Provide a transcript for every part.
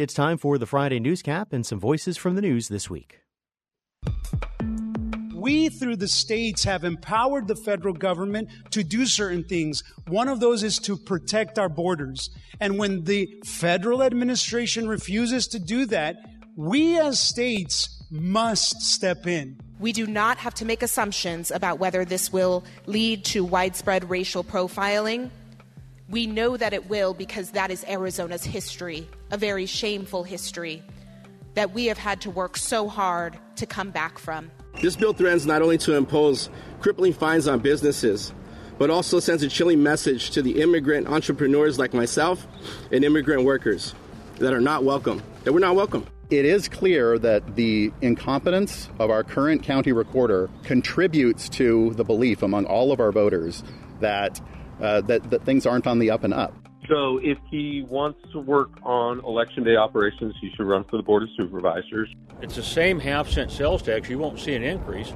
It's time for the Friday Newscap and some voices from the news this week. We, through the states, have empowered the federal government to do certain things. One of those is to protect our borders. And when the federal administration refuses to do that, we as states must step in. We do not have to make assumptions about whether this will lead to widespread racial profiling. We know that it will because that is Arizona's history, a very shameful history that we have had to work so hard to come back from. This bill threatens not only to impose crippling fines on businesses, but also sends a chilling message to the immigrant entrepreneurs like myself and immigrant workers that are not welcome, that we're not welcome. It is clear that the incompetence of our current county recorder contributes to the belief among all of our voters that, uh, that, that things aren't on the up and up. So if he wants to work on election day operations, he should run for the Board of Supervisors. It's the same half cent sales tax. You won't see an increase,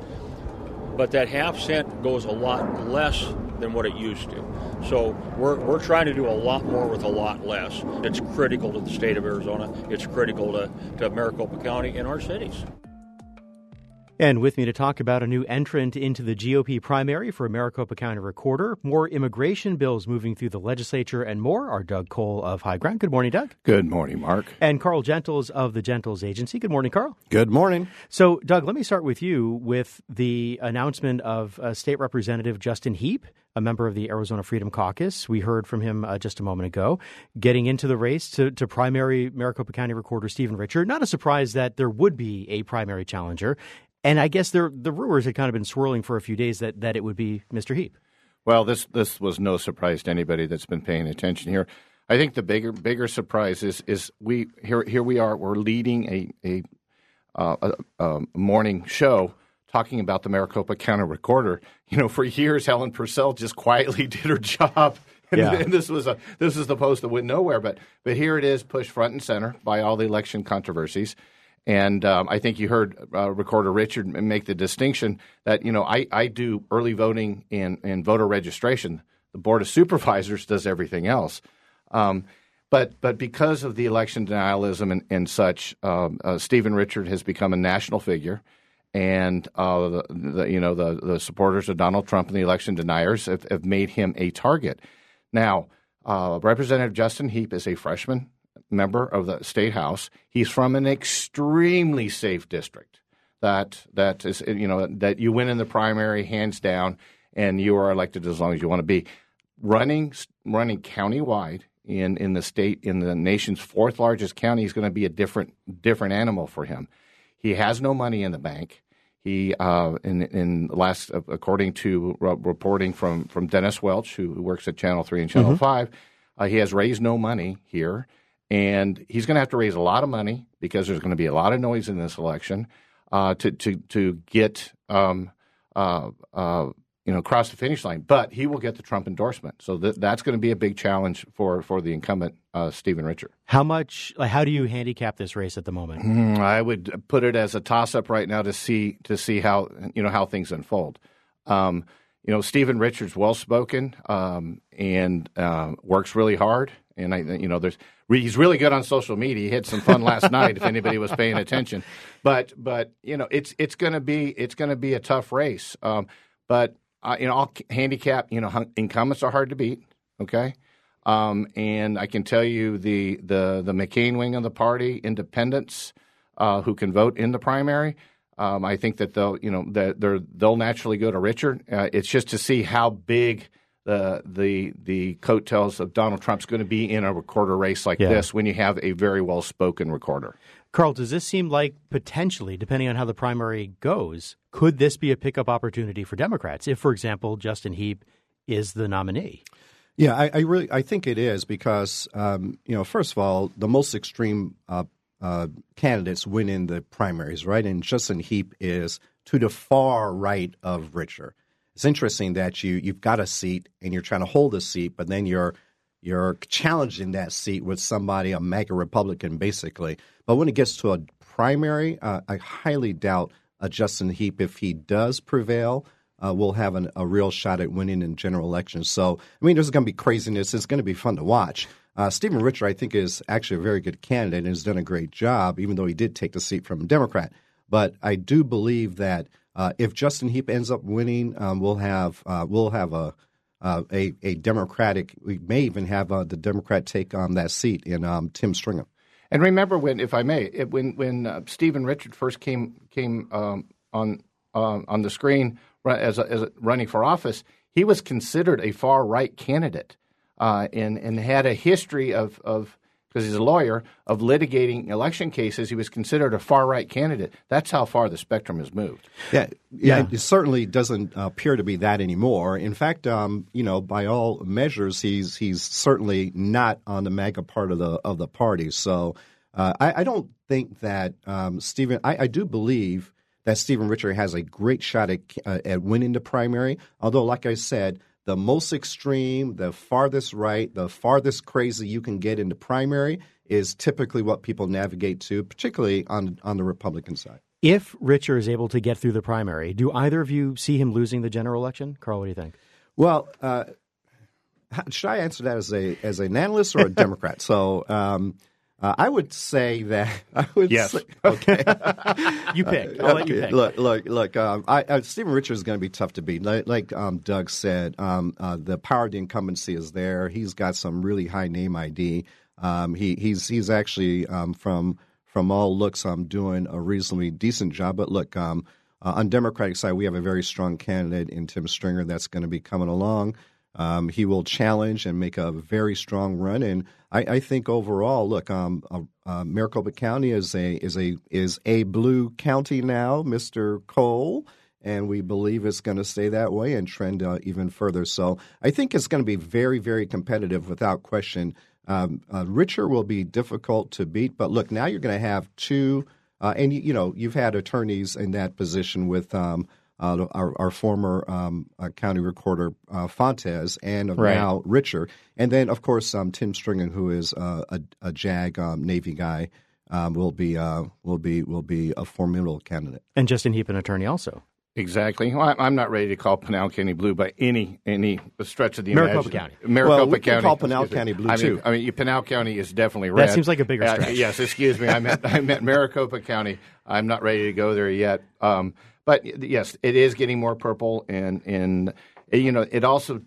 but that half cent goes a lot less than what it used to. So we're, we're trying to do a lot more with a lot less. It's critical to the state of Arizona. It's critical to, to Maricopa County and our cities. And with me to talk about a new entrant into the GOP primary for Maricopa County Recorder, more immigration bills moving through the legislature, and more are Doug Cole of HighGround. Good morning, Doug. Good morning, Mark. And Karl Gentles of the Gentles Agency. Good morning, Karl. Good morning. So, Doug, let me start with you with the announcement of uh, State Representative Justin Heap, a member of the Arizona Freedom Caucus. We heard from him uh, just a moment ago, getting into the race to, to primary Maricopa County Recorder Stephen Richer. Not a surprise that there would be a primary challenger. And I guess there, the rumors had kind of been swirling for a few days that, that it would be Mr. Heap. Well, this this was no surprise to anybody that's been paying attention here. I think the bigger bigger surprise is is we here here we are we're leading a a, uh, a, a morning show talking about the Maricopa County Recorder. You know, for years Helen Purcell just quietly did her job. And, Yeah. and this was a this is the post that went nowhere, but but here it is, pushed front and center by all the election controversies. And um, I think you heard uh, Recorder Richer make the distinction that you know I, I do early voting and, and voter registration. The Board of Supervisors does everything else. Um, but but because of the election denialism and, and such, um, uh, Stephen Richer has become a national figure, and uh, the, the, you know the the supporters of Donald Trump and the election deniers have, have made him a target. Now, uh, Representative Justin Heap is a freshman member of the state house. He's from an extremely safe district that that is you know that you win in the primary hands down, and you are elected as long as you want to be. Running running countywide in in the state in the nation's fourth largest county is going to be a different different animal for him. He has no money in the bank. He, uh, in, in last, according to reporting from, from Dennis Welch, who, who works at Channel Three and Channel Five, uh, he has raised no money here, and he's going to have to raise a lot of money because there's going to be a lot of noise in this election uh, to to to get um, uh, uh, you know across the finish line. But he will get the Trump endorsement, so th- that's going to be a big challenge for for the incumbent uh, Stephen Richer. How much, like, how do you handicap this race at the moment? Mm, I would put it as a toss up right now to see to see how you know how things unfold. Um, you know, Stephen Richer's well spoken um, and uh, works really hard, and I you know there's he's really good on social media. He had some fun last night if anybody was paying attention, but but you know it's it's going to be it's going to be a tough race. Um, but uh, you know, I'll handicap. You know, incumbents are hard to beat. Okay. Um, and I can tell you the, the, the McCain wing of the party, independents uh, who can vote in the primary, um, I think that they'll you know that they're, they'll naturally go to Richer. Uh, it's just to see how big the the the coattails of Donald Trump's going to be in a recorder race like Yeah. this when you have a very well spoken recorder. Karl, does this seem like potentially, depending on how the primary goes, could this be a pickup opportunity for Democrats if, for example, Justin Heap is the nominee? Yeah, I, I really I think it is because um, you know first of all the most extreme uh, uh, candidates win in the primaries, right? And Justin Heap is to the far right of Richer. It's interesting that you you've got a seat and you're trying to hold a seat, but then you're you're challenging that seat with somebody a MAGA Republican, basically. But when it gets to a primary, uh, I highly doubt uh, Justin Heap, if he does prevail, uh, will have an, a real shot at winning in general elections. So, I mean, there's going to be craziness. It's going to be fun to watch. Uh, Stephen Richer, I think, is actually a very good candidate and has done a great job, even though he did take the seat from a Democrat. But I do believe that uh, if Justin Heap ends up winning, um, we'll have uh, we'll have a, uh, a a Democratic. We may even have uh, the Democrat take on that seat in um, Tim Stringham. And remember when, if I may, it, when when uh, Stephen Richer first came came um, on on the screen as, a, as a running for office, he was considered a far right candidate uh, and and had a history of of because he's a lawyer of litigating election cases. He was considered a far right candidate. That's how far the spectrum has moved. Yeah, yeah. yeah. It certainly doesn't appear to be that anymore. In fact, um, you know, by all measures, he's he's certainly not on the MAGA part of the of the party. So uh, I, I, don't think that um, Stephen. I, I do believe that Stephen Richer has a great shot at, uh, at winning the primary. Although, like I said the most extreme, the farthest right, the farthest crazy you can get in the primary is typically what people navigate to, particularly on on the Republican side. If Richer is able to get through the primary, do either of you see him losing the general election? Karl, what do you think? Well, uh, should I answer that as a as an analyst or a Democrat? So. Um, uh, I would say that I would. Yes. Say, okay. you pick. I'll let you pick. Look, look, look. Um, I, uh, Stephen Richer's is going to be tough to beat. Like, like um, Doug said, um, uh, the power of the incumbency is there. He's got some really high name ID. Um, he, he's he's actually um, from from all looks, um, doing a reasonably decent job. But look, um, uh, on Democratic side, we have a very strong candidate in Tim Stringham that's going to be coming along. Um, he will challenge and make a very strong run, and I, I think overall, look, um, uh, uh, Maricopa County is a is a is a blue county now, Mister Cole, and we believe it's going to stay that way and trend uh, even further. So I think it's going to be very very competitive without question. Um, uh, Richer will be difficult to beat, but look, now you're going to have two, uh, and you, you, know you've had attorneys in that position with. Um, uh, our, our, former um, uh, county recorder uh, Fontes, and right. now Richer, and then of course um, Tim Stringham, who is uh, a, a, JAG um, Navy guy, um, will be uh, will be will be a formidable candidate. And Justin Heap, an attorney, also. Exactly. Well, I'm not ready to call Pinal County blue by any any stretch of the imagination. Maricopa County. Maricopa well, we County. call Pinal County blue I too. Mean, I mean, Pinal County is definitely red. That seems like a bigger stretch. Uh, yes, excuse me. I meant I meant Maricopa County. I'm not ready to go there yet. Um, but yes, it is getting more purple, and and you know it also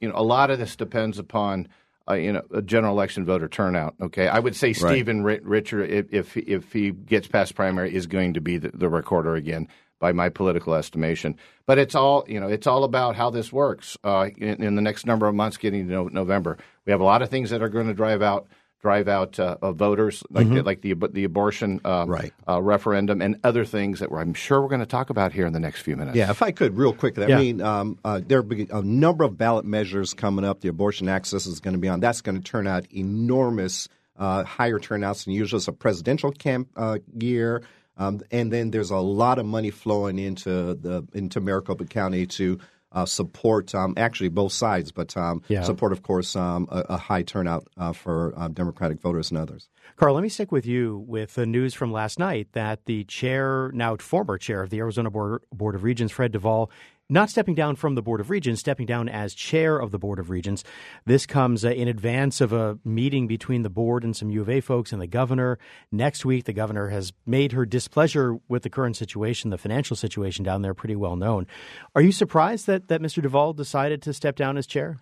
you know a lot of this depends upon. Uh, you know, a general election voter turnout. Okay, I would say Stephen right. Richer, if, if if he gets past primary, is going to be the, the recorder again by my political estimation. But it's all you know. It's all about how this works uh, in, in, the next number of months, getting to November. We have a lot of things that are going to drive out drive out uh, voters, like mm-hmm. the, like the the abortion um, right. uh, referendum and other things that I'm sure we're going to talk about here in the next few minutes. Yeah, if I could, real quick. I mean, um, uh, there will be a number of ballot measures coming up. The abortion access is going to be on. That's going to turn out enormous, uh, higher turnouts than usual. It's a presidential camp uh, year. Um, and then there's a lot of money flowing into the into Maricopa County to uh, support um, actually both sides, but um, yeah. support, of course, um, a, a, high turnout uh, for uh, Democratic voters and others. Karl, let me stick with you with the news from last night that the chair, now former chair of the Arizona Board, Board of Regents, Fred DuVal, not stepping down from the Board of Regents, stepping down as chair of the Board of Regents. This comes uh, in advance of a meeting between the board and some U of A folks and the governor. Next week, the governor has made her displeasure with the current situation, the financial situation down there, pretty well known. Are you surprised that, that Mr. DuVal decided to step down as chair?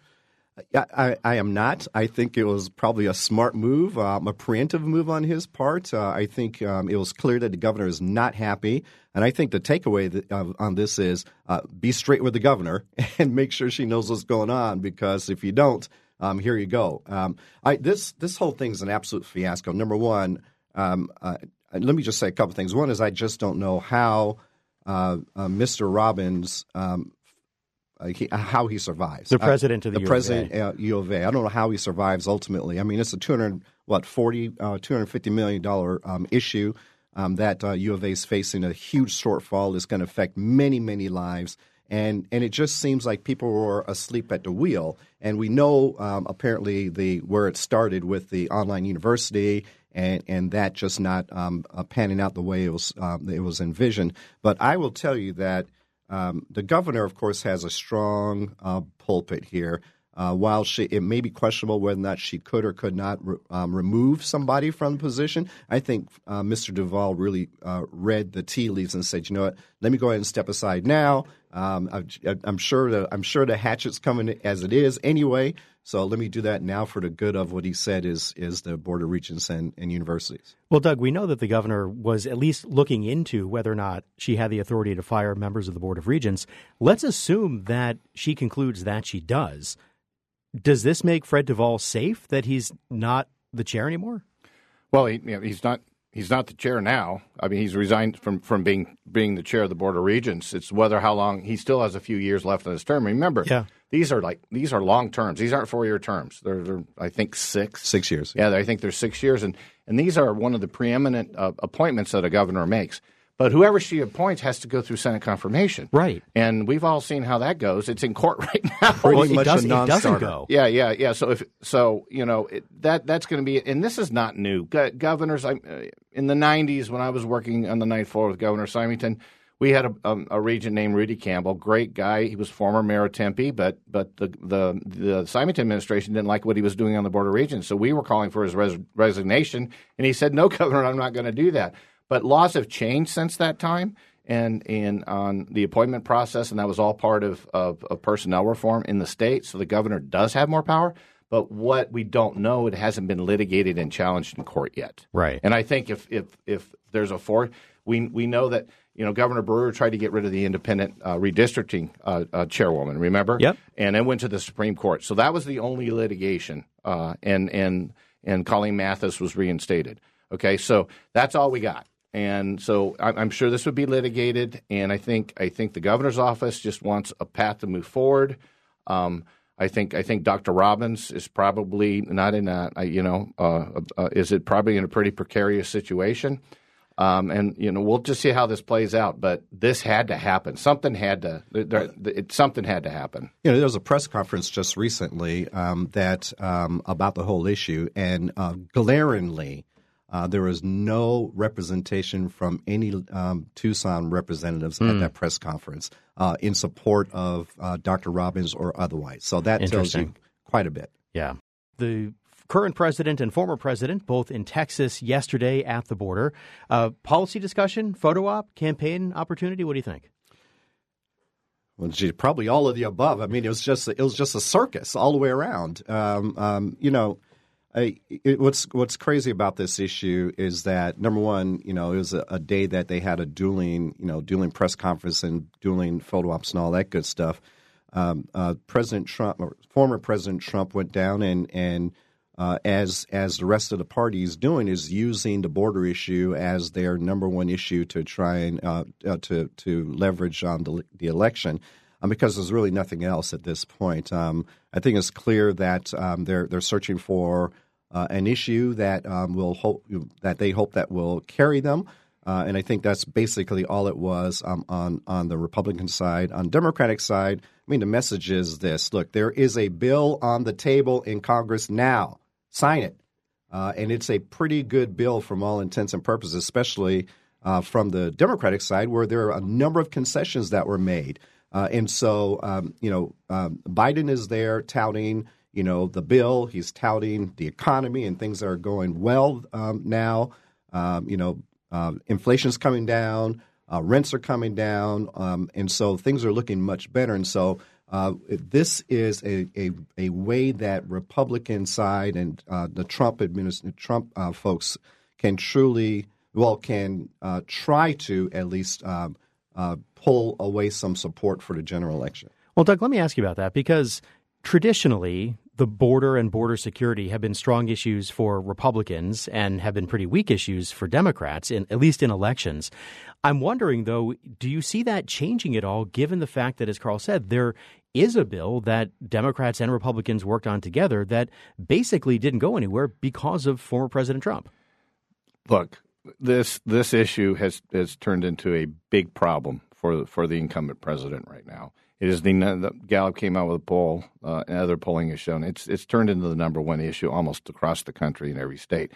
I, I, am not. I think it was probably a smart move, um, a preemptive move on his part. Uh, I think um, it was clear that the governor is not happy. And I think the takeaway that, uh, on this is uh, be straight with the governor and make sure she knows what's going on because if you don't, um, here you go. Um, I, this, this whole thing is an absolute fiasco. Number one, um, uh, let me just say a couple things. One is I just don't know how uh, uh, Mr. Robbins um, he, how he survives. The president of the, the U president of uh, U of A. I don't know how he survives ultimately. I mean, it's a two hundred what 40, uh, 250 million dollar um, issue um, that uh, U of A is facing a huge shortfall. is going to affect many many lives. And, and it just seems like people were asleep at the wheel. And we know um, apparently the where it started with the online university and and that just not um, uh, panning out the way it was um, it was envisioned. But I will tell you that um, the governor, of course, has a strong uh, pulpit here. Uh, while she, it may be questionable whether or not she could or could not re, um, remove somebody from the position, I think uh, Mr. DuVal really uh, read the tea leaves and said, "You know what? Let me go ahead and step aside now. Um, I, am sure the I'm sure the hatchet's coming as it is anyway. So let me do that now for the good of what he said is is the board of regents and, and universities." Well, Doug, we know that the governor was at least looking into whether or not she had the authority to fire members of the board of regents. Let's assume that she concludes that she does does this make Fred DuVal safe that he's not the chair anymore? Well, he, you know, he's not. He's not the chair now. I mean, he's resigned from, from being being the chair of the board of regents. It's whether how long he still has a few years left in his term. Remember, yeah. these are like these are long terms. These aren't four year terms. They're, they're, I think six six years. Yeah, I think they're six years, and and these are one of the preeminent uh, appointments that a governor makes. But whoever she appoints has to go through Senate confirmation. Right. And we've all seen how that goes. It's in court right now. Well, it, does, it doesn't go. Yeah, yeah, yeah. So if so, you know it, that that's going to be. And this is not new. Go- governors, I, uh, in the '90s when I was working on the ninth floor with Governor Symington, we had a, a, a, regent named Rudy Campbell, great guy. He was former mayor of Tempe, but but the the the Symington administration didn't like what he was doing on the board of regents, so we were calling for his res- resignation, and he said, "No, Governor, I'm not going to do that." But laws have changed since that time and in on the appointment process, and that was all part of, of, of, personnel reform in the state. So the governor does have more power. But what we don't know, it hasn't been litigated and challenged in court yet. Right. And I think if if if there's a four, we we know that you know Governor Brewer tried to get rid of the independent uh, redistricting uh, uh, chairwoman. Remember? Yep. And it went to the Supreme Court. So that was the only litigation. Uh, and and and Colleen Mathis was reinstated. Okay, so that's all we got and so I'm sure this would be litigated. And I think I think the governor's office just wants a path to move forward. Um, I think I think Dr. Robbins is probably not in a you know uh, uh, is it probably in a pretty precarious situation. Um, and you know we'll just see how this plays out. But this had to happen. Something had to. There, it, something had to happen. You know, there was a press conference just recently um, that um, about the whole issue, and uh, glaringly, uh, there was no representation from any um, Tucson representatives mm. at hmm. that press conference uh, in support of uh, Dr. Robbins or otherwise. So that tells you quite a bit. Yeah. The current president and former president, both in Texas yesterday at the border. Uh, policy discussion, photo op, campaign opportunity. What do you think? Well, gee, probably all of the above. I mean, it was just it was just a circus all the way around. Um, um, you know, I, it, what's what's crazy about this issue is that number one, you know, it was a, a, day that they had a dueling, you know, dueling press conference and dueling photo ops and all that good stuff. Um, uh, President Trump, or former President Trump, went down and and uh, as as the rest of the party is doing is using the border issue as their number one issue to try and uh, uh to to leverage on the, the election um, because there's really nothing else at this point. Um, I think it's clear that um, they're they're searching for uh, an issue that um, will hope that they hope that will carry them. Uh, and I think that's basically all it was um, on on the Republican side. On Democratic side, I mean, the message is this: Look, there is a bill on the table in Congress now. Sign it, uh, and it's a pretty good bill from all intents and purposes, especially uh, from the Democratic side, where there are a number of concessions that were made. Uh, and so, um, you know, um, Biden is there touting, you know, the bill. He's touting the economy and things are going well um, now. Um, you know, uh, inflation's coming down, uh, rents are coming down, um, and so things are looking much better. And so, uh, this is a, a, a, way that Republican side and uh, the Trump administration, Trump uh, folks can truly, well, can uh, try to at least uh, pull away some support for the general election. Well, Doug, let me ask you about that because traditionally, the border and border security have been strong issues for Republicans and have been pretty weak issues for Democrats, in, at least in elections. I'm wondering, though, do you see that changing at all, given the fact that, as Karl said, there is a bill that Democrats and Republicans worked on together that basically didn't go anywhere because of former President Trump? Look, this this issue has has turned into a big problem for for the incumbent president right now. It is the, the Gallup came out with a poll, uh, and other polling has shown it's it's turned into the number one issue almost across the country in every state.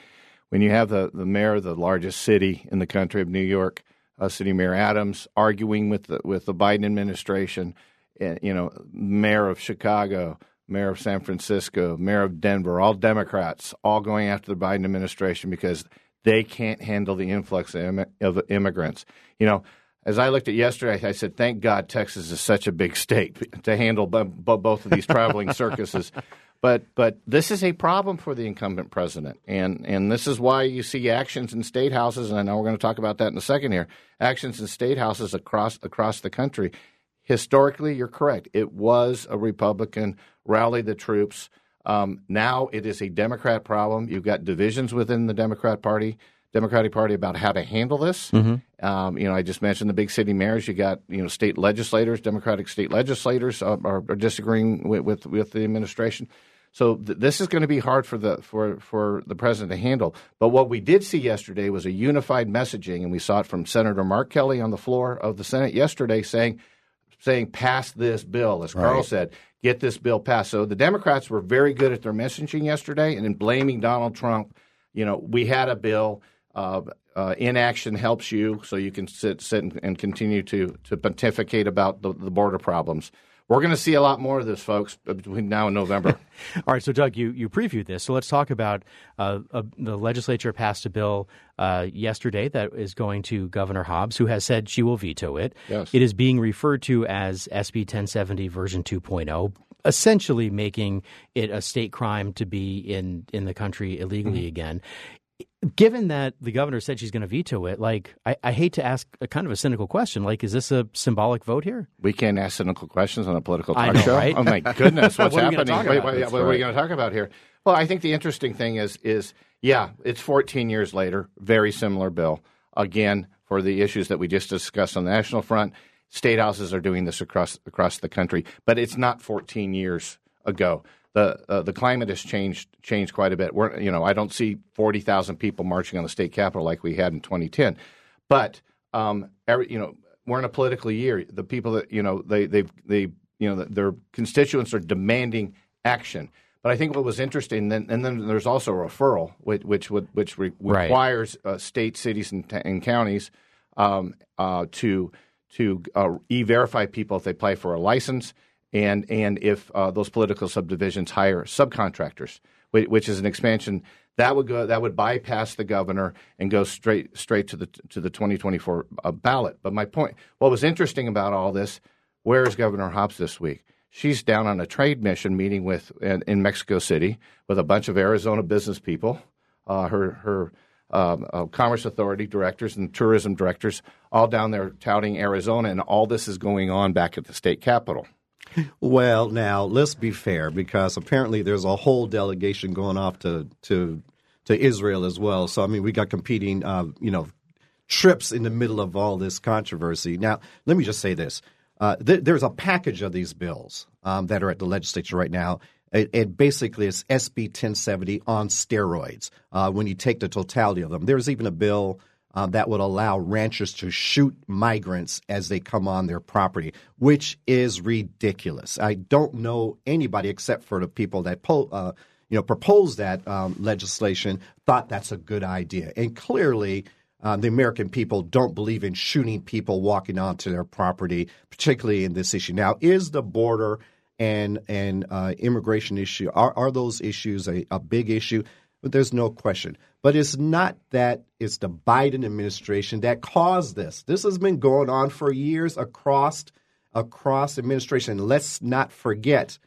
When you have the the mayor of the largest city in the country of New York, uh, City Mayor Adams, arguing with the with the Biden administration, and, you know, mayor of Chicago, mayor of San Francisco, mayor of Denver, all Democrats, all going after the Biden administration because they can't handle the influx of immigrants. You know, as I looked at yesterday, I said, "Thank God Texas is such a big state to handle b- b- both of these traveling circuses." But but this is a problem for the incumbent president, and and this is why you see actions in state houses, and I know we're going to talk about that in a second here. Actions in state houses across across the country. Historically, you're correct. It was a Republican rally the troops. Um, now it is a Democrat problem. You've got divisions within the Democrat Party. Democratic Party about how to handle this. Mm-hmm. Um, you know, I just mentioned the big city mayors. You got you know state legislators, Democratic state legislators are, are, are disagreeing with, with, with the administration. So th- this is going to be hard for the for for the president to handle. But what we did see yesterday was a unified messaging, and we saw it from Senator Mark Kelly on the floor of the Senate yesterday, saying saying pass this bill, as Karl right. said, get this bill passed. So the Democrats were very good at their messaging yesterday, and in blaming Donald Trump. You know, we had a bill uh, uh, inaction helps you, so you can sit, sit and, and continue to to pontificate about the, the border problems. We're going to see a lot more of this, folks, between now and November. All right, so Doug, you, you previewed this. So let's talk about uh, uh, the legislature passed a bill uh, yesterday that is going to Governor Hobbs, who has said she will veto it. Yes. It is being referred to as SB 1070 version 2.0, essentially making it a state crime to be in, in the country illegally mm-hmm. again given that the governor said she's going to veto it, like I, I, hate to ask a kind of a cynical question. Like, is this a symbolic vote here? We can't ask cynical questions on a political talk know, show. Right? Oh my goodness, what's what happening? Wait, wait, what are we going to talk about here? Well, I think the interesting thing is is yeah, it's 14 years later, very similar bill. Again, for the issues that we just discussed on the national front, state houses are doing this across across the country, but it's not 14 years ago the uh, the climate has changed changed quite a bit. We're you know I don't see forty thousand people marching on the state capitol like we had in 2010, but um, every, you know we're in a political year. The people that you know they they they you know their constituents are demanding action. But I think what was interesting, then, and then there's also a referral, which which would, which re- right. requires uh, state, cities, and, t- and counties um, uh, to to uh, e-verify people if they apply for a license and and if uh, those political subdivisions hire subcontractors, which is an expansion that would go that would bypass the governor and go straight straight to the to the 2024 uh, ballot. But my point, what was interesting about all this, where is Governor Hobbs this week? She's down on a trade mission meeting with in, in Mexico City with a bunch of Arizona business people. Uh, her her um, uh, Commerce Authority directors and tourism directors all down there touting Arizona, and all this is going on back at the state capitol. Well, now let's be fair because apparently there's a whole delegation going off to to to Israel as well. So I mean, we got competing, uh, you know, trips in the middle of all this controversy. Now, let me just say this: uh, th- there's a package of these bills um, that are at the legislature right now. It, it basically is SB 1070 on steroids. Uh, when you take the totality of them, there's even a bill uh, that would allow ranchers to shoot migrants as they come on their property, which is ridiculous. I don't know anybody except for the people that po- uh, you know proposed that um, legislation thought that's a good idea, and clearly. Uh, the American people don't believe in shooting people walking onto their property, particularly in this issue. Now, is the border and and uh, immigration issue are, are those issues a, a big issue? But there's no question. But it's not that it's the Biden administration that caused this. This has been going on for years across across administration. Let's not forget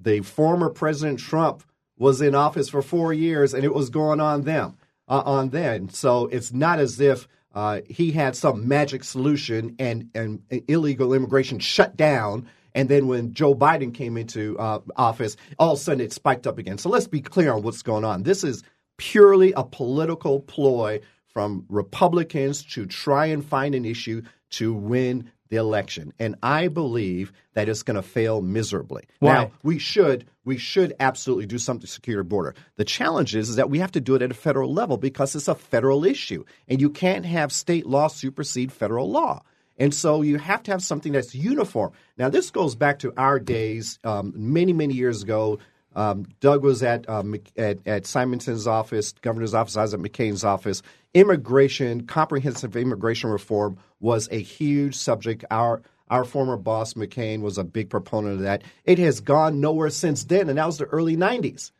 the former President Trump was in office for four years, and it was going on them uh, on then. So it's not as if uh, he had some magic solution and and illegal immigration shut down and then when Joe Biden came into uh, office, all of a sudden it spiked up again. So let's be clear on what's going on. This is purely a political ploy from Republicans to try and find an issue to win the election. And I believe that it's going to fail miserably. Why? Now, we should we should absolutely do something to secure the border. The challenge is, is that we have to do it at a federal level because it's a federal issue. And you can't have state law supersede federal law. And so you have to have something that's uniform. Now, this goes back to our days um, many, many years ago. Um, Doug was at, um, at, at Symington's office, governor's office. I was at McCain's office. Immigration, comprehensive immigration reform was a huge subject. Our Our former boss, McCain, was a big proponent of that. It has gone nowhere since then, and that was the early 90s.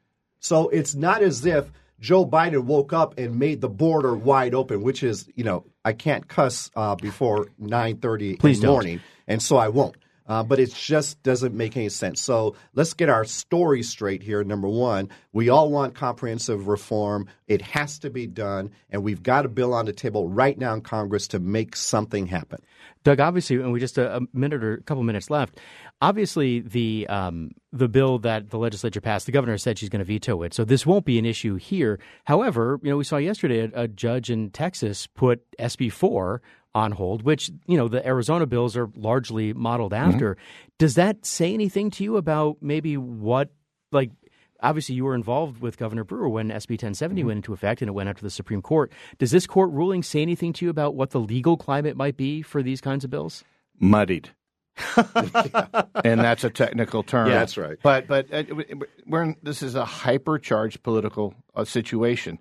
So it's not as if Joe Biden woke up and made the border wide open, which is, you know, I can't cuss uh, before 9.30 Please in the morning, and so I won't. Uh, but it just doesn't make any sense. So let's get our story straight here. Number one, we all want comprehensive reform. It has to be done, and we've got a bill on the table right now in Congress to make something happen. Doug, obviously, and we just a, a minute or a couple minutes left. Obviously, the um, the bill that the legislature passed, the governor said she's going to veto it, so this won't be an issue here. However, you know, we saw yesterday a, a judge in Texas put SB four on hold, which you know the Arizona bills are largely modeled after. Does that say anything to you about maybe what like? Obviously, you were involved with Governor Brewer when SB 1070 went into effect and it went up to the Supreme Court. Does this court ruling say anything to you about what the legal climate might be for these kinds of bills? muddied. and that's a technical term. Yeah, that's right. But but uh, we're in, this is a hypercharged political uh, situation,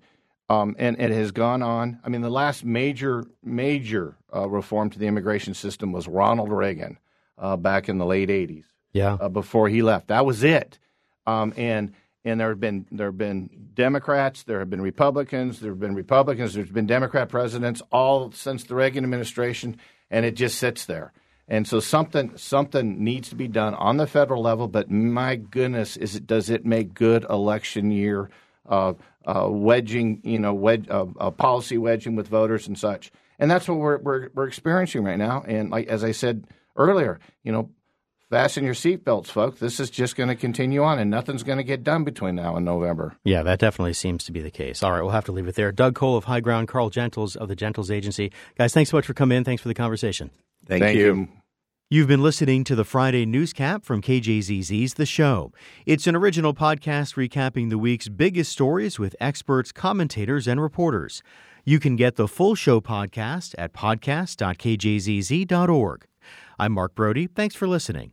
um, and it has gone on. I mean, the last major major uh, reform to the immigration system was Ronald Reagan uh, back in the late '80s. Yeah. uh, before he left, that was it. Um, and and there have been there have been Democrats, there have been Republicans, there have been Republicans, there's been Democrat presidents all since the Reagan administration, and it just sits there. And so something something needs to be done on the federal level. But my goodness, is it does it make good election year uh, uh, wedging, you know, wed, uh, uh, policy wedging with voters and such? And that's what we're, we're we're experiencing right now. And like as I said earlier, you know, fasten your seatbelts, folks. This is just going to continue on, and nothing's going to get done between now and November. Yeah, that definitely seems to be the case. All right, we'll have to leave it there. Doug Cole of High Ground, Karl Gentles of the Gentles Agency. Guys, thanks so much for coming in. Thanks for the conversation. Thank, you. You've been listening to the Friday Newscap from KJZZ's The Show. It's an original podcast recapping the week's biggest stories with experts, commentators, and reporters. You can get the full show podcast at podcast.kjzz.org. I'm Mark Brodie. Thanks for listening.